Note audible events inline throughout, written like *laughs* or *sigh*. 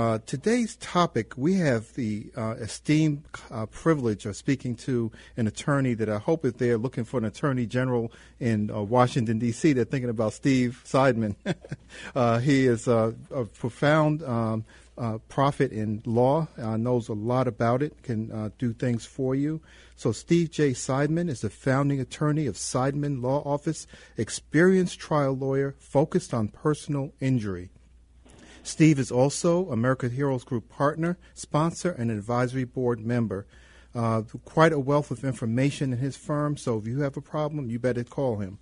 Uh, today's topic, we have the uh, esteemed uh, privilege of speaking to an attorney that I hope if they're looking for an attorney general in uh, Washington, D.C., they're thinking about Steve Seidman. *laughs* Uh, he is a profound um, uh, prophet in law, knows a lot about it, can do things for you. So, Steve J. Seidman is the founding attorney of Seidman Law Office, experienced trial lawyer focused on personal injury. Steve is also American Heroes Group partner, sponsor, and advisory board member. Uh, quite a wealth of information in his firm, so if you have a problem, you better call him.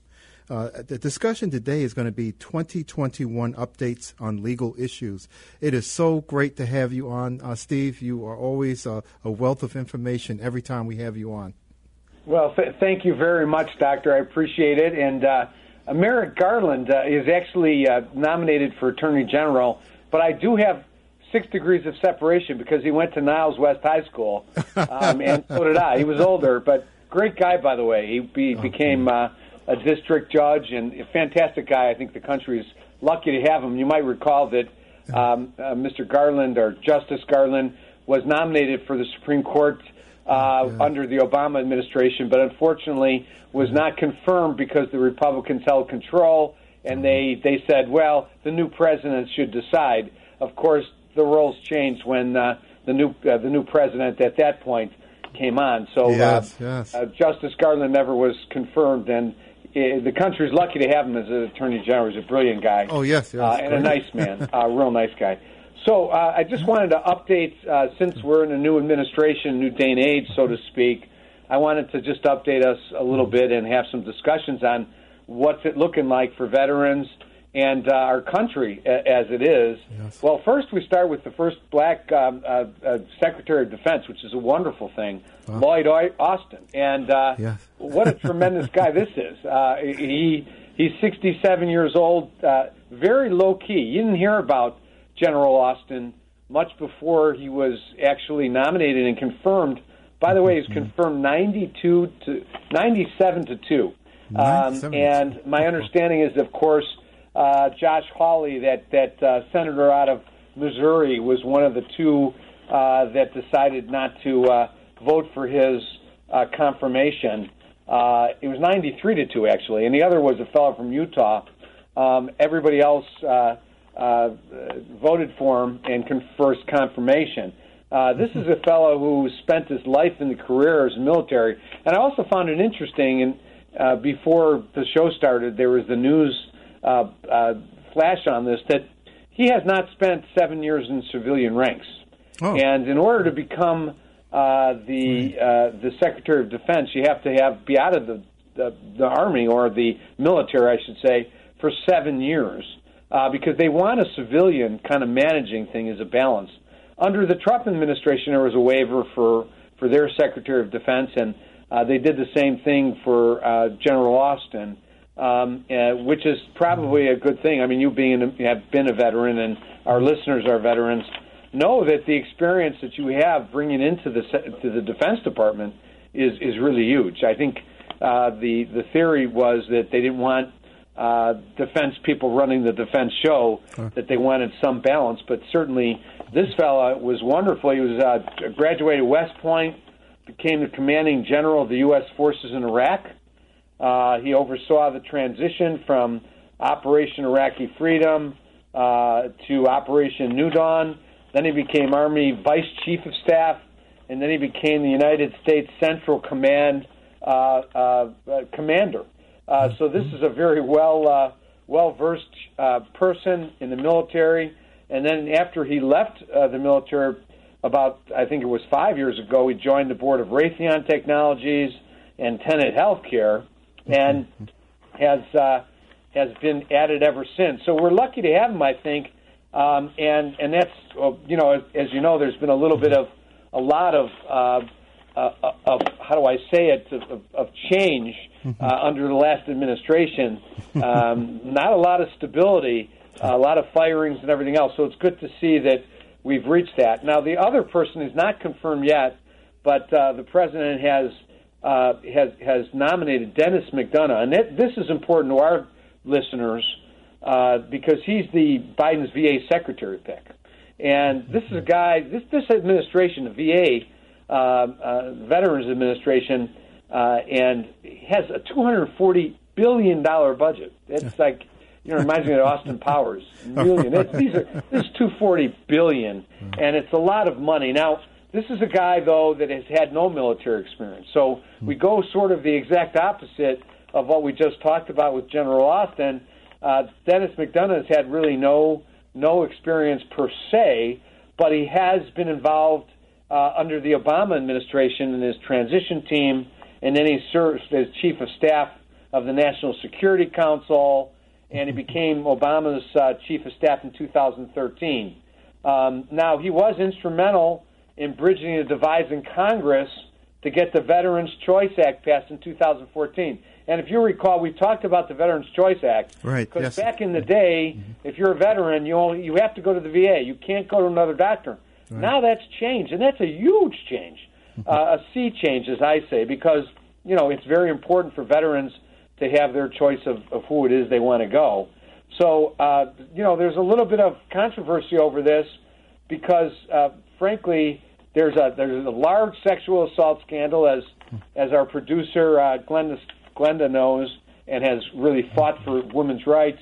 Uh, the discussion today is going to be 2021 updates on legal issues. It is so great to have you on, uh, Steve. You are always a wealth of information every time we have you on. Well, th- thank you very much, Doctor. I appreciate it. And uh, Merrick Garland uh, is actually uh, nominated for Attorney General but I do have six degrees of separation because he went to Niles West High School, um, and so did I. He was older, but great guy, by the way. He, he became uh, a district judge and a fantastic guy. I think the country is lucky to have him. You might recall that um, uh, Mr. Garland or Justice Garland was nominated for the Supreme Court uh, yeah. under the Obama administration, but unfortunately was not confirmed because the Republicans held control and they they said, well, the new president should decide. Of course, the roles changed when uh, the new uh, the new president at that point came on. So uh, yes, uh, yes. Uh, Justice Garland never was confirmed, and uh, the country's lucky to have him as an attorney general. He's a brilliant guy. Oh yes, yes, and a nice man, *laughs* a real nice guy. So I just wanted to update since we're in a new administration, new day and age, so to speak. I wanted to just update us a little bit and have some discussions on what's it looking like for veterans and uh, our country as it is. Yes. Well, first we start with the first black um, uh, uh, Secretary of Defense, which is a wonderful thing, wow. Lloyd Austin. And uh, yes. *laughs* what a tremendous guy this is. Uh, he he's 67 years old, uh, very low key. You didn't hear about General Austin much before he was actually nominated and confirmed. By the way, he's mm-hmm. confirmed 92 to 97 to two. Um, and my *laughs* understanding is, of course, uh, Josh Hawley, that that uh, senator out of Missouri, was one of the two uh, that decided not to uh, vote for his uh, confirmation. Uh, it was 93 to two, actually, and the other was a fellow from Utah. Um, everybody else uh, uh, voted for him and confers confirmation. Uh, this is a fellow who spent his life in the career as military, and I also found it interesting and uh, before the show started, there was the news uh, uh, flash on this that he has not spent seven years in civilian ranks, oh. and in order to become uh, the uh, the Secretary of Defense, you have to have be out of the, the the army or the military, I should say, for seven years uh, because they want a civilian kind of managing thing as a balance. Under the Trump administration, there was a waiver for for their Secretary of Defense and uh, they did the same thing for uh, General Austin, um, uh, which is probably a good thing. I mean, you being a, you have been a veteran, and our listeners are veterans, know that the experience that you have bringing into the to the Defense Department is is really huge. I think uh, the the theory was that they didn't want uh, defense people running the defense show, that they wanted some balance. But certainly, this fella was wonderful. He was uh, graduated West Point became the commanding general of the U.S. forces in Iraq. Uh, he oversaw the transition from Operation Iraqi Freedom uh, to Operation New Dawn. Then he became Army Vice Chief of Staff, and then he became the United States Central Command uh, uh commander. Uh, so this is a very well well versed person in the military. And then after he left the military, about I think it was five years ago, he joined the board of Raytheon Technologies and Tenet Healthcare, and has uh, has been added ever since. So we're lucky to have him, I think. Um, and and that's you know as, as you know, there's been a little bit of a lot of uh, uh, of how do I say it of, of change uh, under the last administration. Um, not a lot of stability, a lot of firings and everything else. So it's good to see that we've reached that. Now the other person is not confirmed yet, but uh, the president has uh, has has nominated Dennis McDonough, and that, this is important to our listeners uh, because he's the Biden's VA secretary pick, and this is a guy. This this administration, the VA uh, uh, Veterans Administration, uh, and has a 240 billion dollar budget. It's like you know, reminds me of Austin Powers. *laughs* Million. It's, these are this is 240 billion, and it's a lot of money. Now this is a guy, though, that has had no military experience. So we go sort of the exact opposite of what we just talked about with General Austin. Uh, Dennis McDonough has had really no no experience per se, but he has been involved uh, under the Obama administration in his transition team, and then he served as chief of staff of the National Security Council, and he became Obama's uh, chief of staff in 2013. Um, now he was instrumental in bridging the divides in Congress to get the Veterans Choice Act passed in 2014. And if you recall, we talked about the Veterans Choice Act. Right. Because yes. back in the day, mm-hmm. if you're a veteran, you only, you have to go to the VA. You can't go to another doctor. Right. Now that's changed, and that's a huge change, *laughs* uh, a sea change, as I say, because you know it's very important for veterans to have their choice of, of who it is they want to go. So uh, you know, there's a little bit of controversy over this because uh, frankly, there's a there's a large sexual assault scandal, as as our producer uh, Glenda Glenda knows, and has really fought for women's rights.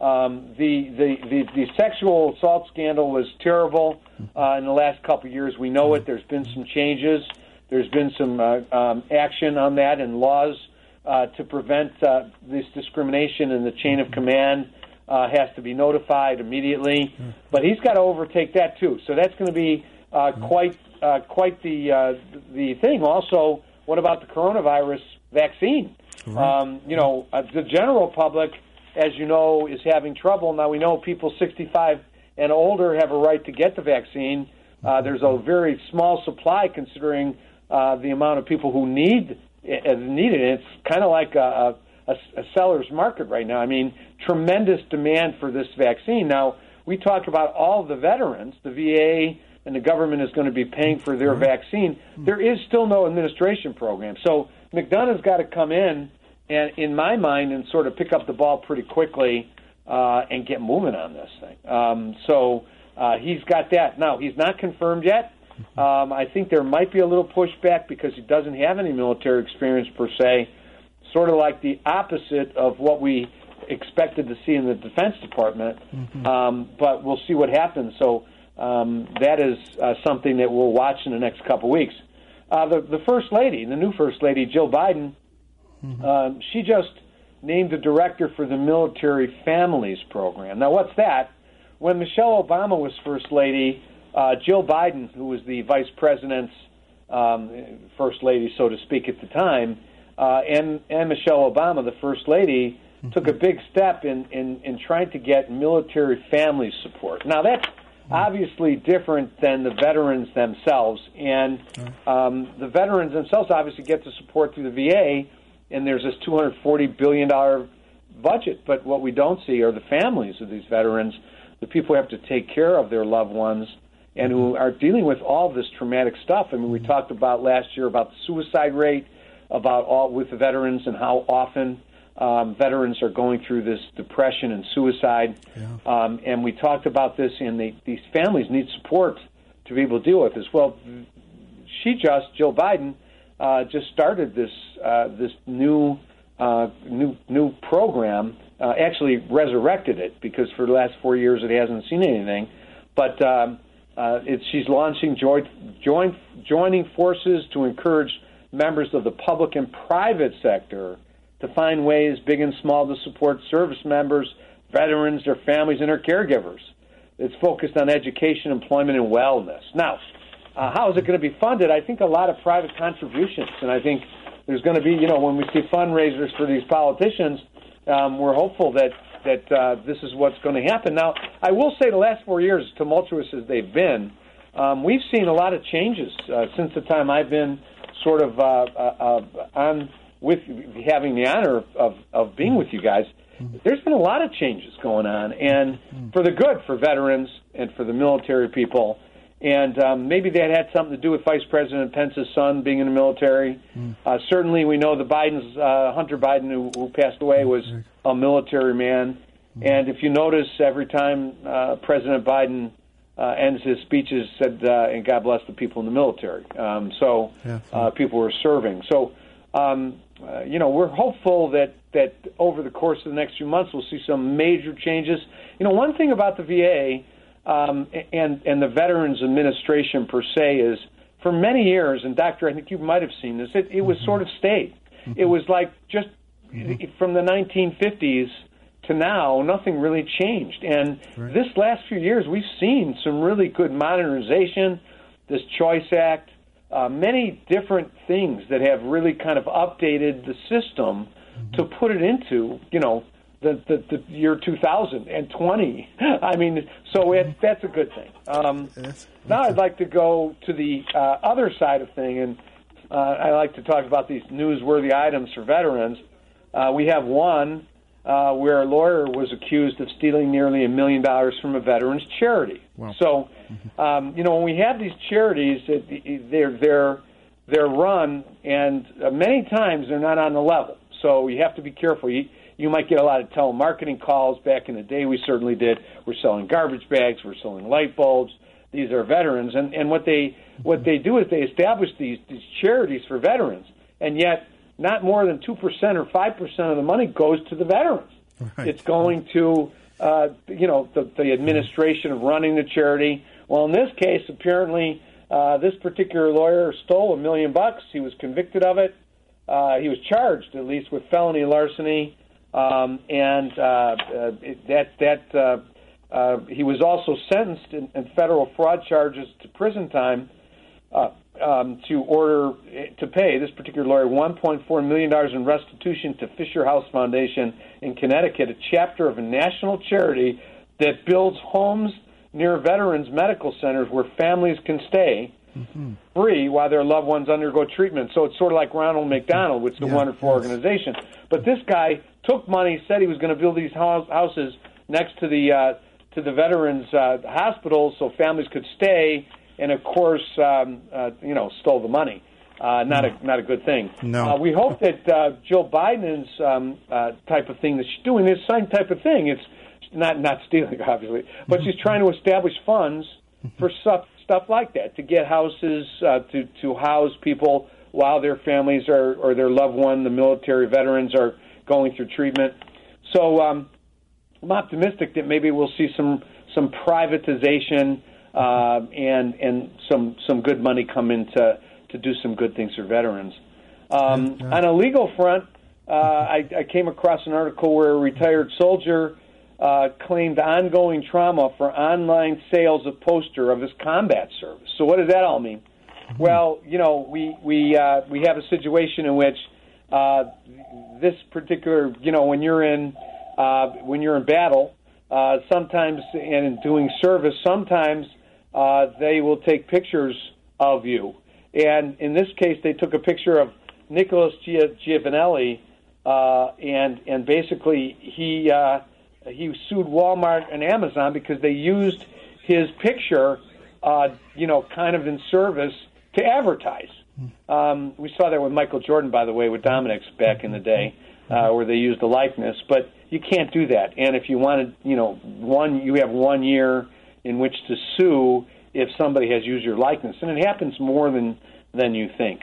Um, the, the, the the sexual assault scandal was terrible uh, in the last couple of years. We know it. There's been some changes. There's been some uh, um, action on that and laws uh, to prevent uh, this discrimination in the chain of command. Uh, has to be notified immediately, but he's got to overtake that too. So that's going to be uh, quite uh, quite the uh, the thing. Also, what about the coronavirus vaccine? Right. Um, you know, uh, the general public, as you know, is having trouble now. We know people 65 and older have a right to get the vaccine. Uh, there's a very small supply considering uh, the amount of people who need uh, need it. It's kind of like a, a, a seller's market right now. I mean, tremendous demand for this vaccine. Now we talk about all the veterans, the VA and the government is going to be paying for their mm-hmm. vaccine, there is still no administration program. So McDonough's got to come in and, in my mind, and sort of pick up the ball pretty quickly uh, and get moving on this thing. Um, so uh, he's got that. Now he's not confirmed yet. Um, I think there might be a little pushback because he doesn't have any military experience per se. Sort of like the opposite of what we expected to see in the Defense Department. Mm-hmm. Um, but we'll see what happens. So um, that is uh, something that we'll watch in the next couple weeks. Uh, the, the First Lady, the new First Lady, Jill Biden, mm-hmm. uh, she just named a director for the Military Families Program. Now, what's that? When Michelle Obama was First Lady, uh, Jill Biden, who was the Vice President's um, First Lady, so to speak, at the time, uh, and, and Michelle Obama, the First Lady, mm-hmm. took a big step in, in, in trying to get military families support. Now, that's obviously different than the veterans themselves. And um, the veterans themselves obviously get the support through the VA, and there's this $240 billion budget. But what we don't see are the families of these veterans, the people who have to take care of their loved ones, and who are dealing with all this traumatic stuff. I mean, we talked about last year about the suicide rate, about all with the veterans and how often um, veterans are going through this depression and suicide. Yeah. Um, and we talked about this, and they, these families need support to be able to deal with this. Well, she just, Jill Biden, uh, just started this uh, this new uh, new new program. Uh, actually, resurrected it because for the last four years it hasn't seen anything. But um, uh, she's launching joint, joint joining forces to encourage members of the public and private sector to find ways, big and small, to support service members, veterans, their families, and their caregivers. It's focused on education, employment, and wellness. Now, uh, how is it going to be funded? I think a lot of private contributions, and I think there's going to be, you know, when we see fundraisers for these politicians, um, we're hopeful that that uh, this is what's going to happen. Now, I will say the last four years, tumultuous as they've been, um, we've seen a lot of changes uh, since the time I've been sort of uh, uh, uh, on with having the honor of, of being with you guys. There's been a lot of changes going on, and for the good for veterans and for the military people. And um, maybe that had something to do with Vice President Pence's son being in the military. Uh, certainly, we know the Biden's uh, Hunter Biden, who, who passed away, was a military man. And if you notice, every time uh, President Biden uh, ends his speeches, said, uh, "And God bless the people in the military." Um, so Yeah. uh, people were serving. So um, uh, you know, we're hopeful that that over the course of the next few months, we'll see some major changes. You know, one thing about the VA um, and and the Veterans Administration per se is, for many years, and Doctor, I think you might have seen this. It, it was sort of stayed. It was like just from the 1950s to now, nothing really changed. And this last few years, we've seen some really good modernization. This Choice Act, uh, many different things that have really kind of updated the system to put it into, you know, the, the, the year 2020. I mean, so it, that's a good thing. Um, now I'd like to go to the uh, other side of thing, and uh, I like to talk about these newsworthy items for veterans. Uh, we have one uh, where a lawyer was accused of stealing nearly a million dollars from a veterans charity. Wow. So, um, you know, when we have these charities, it, they're they're they're run, and uh, many times they're not on the level. So you have to be careful. You, you might get a lot of telemarketing calls. Back in the day, we certainly did. We're selling garbage bags. We're selling light bulbs. These are veterans, and and what they what they do is they establish these these charities for veterans, and yet not more than two percent or five percent of the money goes to the veterans. Right. It's going to uh, you know the, the administration of running the charity. Well, in this case, apparently uh, this particular lawyer stole a million bucks. He was convicted of it. Uh, he was charged at least with felony larceny, um, and uh, uh, that that uh, uh, he was also sentenced in, in federal fraud charges to prison time uh, um, to order to pay this particular lawyer 1.4 million dollars in restitution to Fisher House Foundation in Connecticut, a chapter of a national charity that builds homes near veterans medical centers where families can stay free while their loved ones undergo treatment. So it's sort of like Ronald McDonald, which is a Yeah, wonderful yes. organization. But this guy took money, said he was going to build these house, houses next to the uh, to the veterans uh, hospitals so families could stay, and of course, um, uh, you know, stole the money. Uh, not a not a good thing. No. Uh, we hope that uh, Joe Biden's um, uh, type of thing that she's doing is the same type of thing. It's not not stealing, *laughs* obviously, but she's trying to establish funds for stuff stuff like that to get houses uh, to to house people while their families are or their loved one, the military veterans, are going through treatment. So um, I'm optimistic that maybe we'll see some some privatization uh, and and some some good money come in to to do some good things for veterans. Um, On a legal front, uh, I, I came across an article where a retired soldier uh, claimed ongoing trauma for online sales of poster of his combat service. So what does that all mean? Well, you know, we we uh, we have a situation in which uh, this particular, you know, when you're in uh, when you're in battle, uh, sometimes and in doing service, sometimes uh, they will take pictures of you. And in this case, they took a picture of Nicholas Giovanelli, uh, and and basically he uh, he sued Walmart and Amazon because they used his picture, uh, you know, kind of in service to advertise. Um, we saw that with Michael Jordan, by the way, with Dominick's back in the day, uh, where they used the likeness. But you can't do that. And if you wanted, you know, one, you have one year in which to sue if somebody has used your likeness, and it happens more than than you think.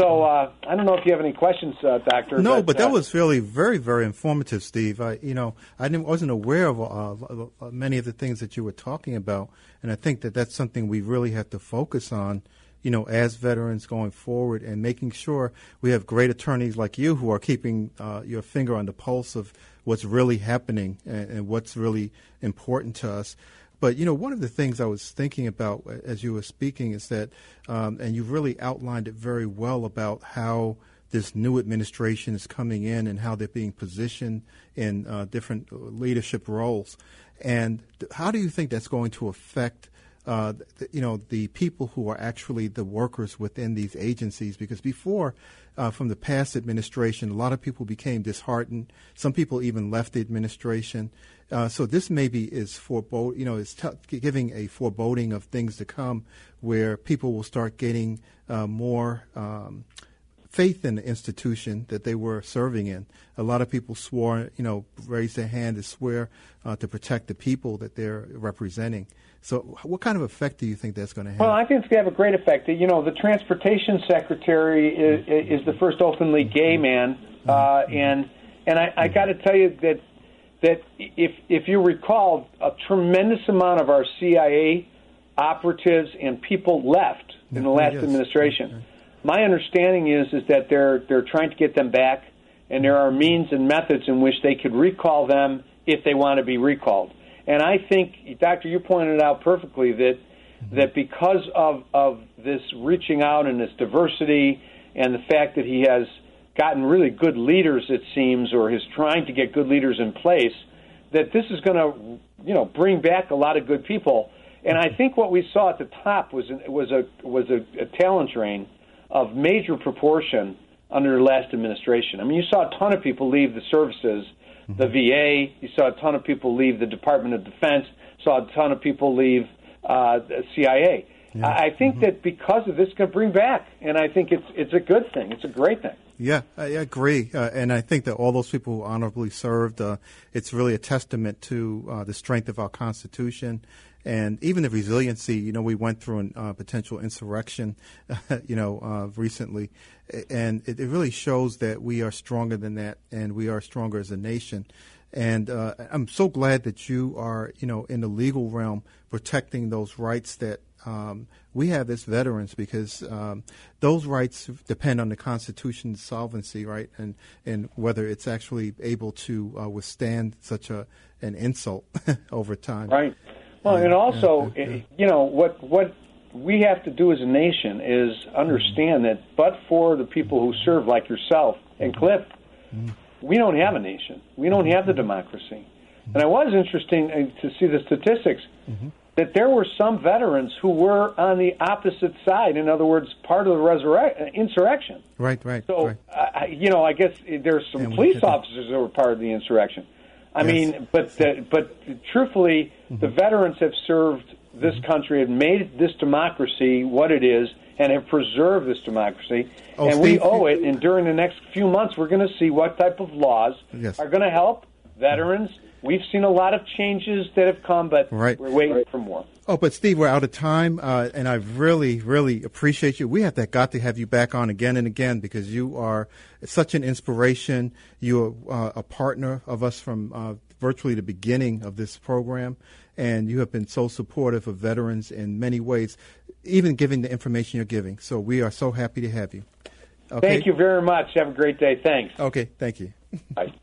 So uh, I don't know if you have any questions, uh, Doctor. No, but that uh, was really very, very informative, Steve. I, you know, I didn't, wasn't aware of uh, uh, many of the things that you were talking about, and I think that that's something we really have to focus on. You know, as veterans going forward, and making sure we have great attorneys like you who are keeping uh, your finger on the pulse of what's really happening and, and what's really important to us. But you know, one of the things I was thinking about as you were speaking is that, um, and you've really outlined it very well about how this new administration is coming in and how they're being positioned in uh, different leadership roles. And how do you think that's going to affect uh, you know, the people who are actually the workers within these agencies. Because before, uh, from the past administration, a lot of people became disheartened. Some people even left the administration. Uh, so this maybe is forebode, you know, is t- giving a foreboding of things to come, where people will start getting uh, more. Um, faith in the institution that they were serving in. A lot of people swore, you know, raised their hand to swear uh, to protect the people that they're representing. So, what kind of effect do you think that's going to have? Well, I think it's going to have a great effect. You know, the transportation secretary is, is the first openly gay man, uh, and and I, I got to tell you that that if if you recall, a tremendous amount of our CIA operatives and people left in the last administration. My understanding is is that they're they're trying to get them back, and there are means and methods in which they could recall them if they want to be recalled. And I think, Doctor, you pointed out perfectly that that because of of this reaching out and this diversity and the fact that he has gotten really good leaders, it seems, or is trying to get good leaders in place, that this is going to, you know, bring back a lot of good people. And I think what we saw at the top was was a was a, a talent drain of major proportion under the last administration. I mean, you saw a ton of people leave the services the VA. You saw a ton of people leave the Department of Defense. Saw a ton of people leave uh, the CIA. Yeah. I think mm-hmm. that because of this, can bring back, and I think it's it's a good thing. It's a great thing. Yeah, I agree, uh, and I think that all those people who honorably served, uh, it's really a testament to uh, the strength of our Constitution and even the resiliency. You know, we went through a uh, potential insurrection, *laughs* you know, uh, recently, and it, it, really shows that we are stronger than that, and we are stronger as a nation. And uh, I'm so glad that you are, you know, in the legal realm protecting those rights that um, we have as veterans because um, those rights depend on the Constitution's solvency, right, and and whether it's actually able to uh, withstand such a an insult *laughs* over time. Right. Well, and also, you know, what what we have to do as a nation is understand that, but for the people who serve, like yourself and Cliff, we don't have a nation. We don't have the democracy. And it was interesting uh, to see the statistics that there were some veterans who were on the opposite side. In other words, part of the uh, insurrection. Right, right. So, right. Uh, you know, I guess there's some police officers that were part of the insurrection. I yes. mean, but the, but truthfully, mm-hmm. the veterans have served this mm-hmm. country, have made this democracy what it is, and have preserved this democracy. Oh, and Steve, we owe it. And during the next few months, we're going to see what type of laws yes. are going to help veterans. We've seen a lot of changes that have come, but right. we're waiting right. for more. Oh, but Steve, we're out of time, uh, and I really, really appreciate you. We have that got to have you back on again and again because you are such an inspiration. You're uh, a partner of us from uh, virtually the beginning of this program, and you have been so supportive of veterans in many ways, even giving the information you're giving. So we are so happy to have you. Okay? Thank you very much. Have a great day. Thanks. Okay, thank you. Bye. *laughs*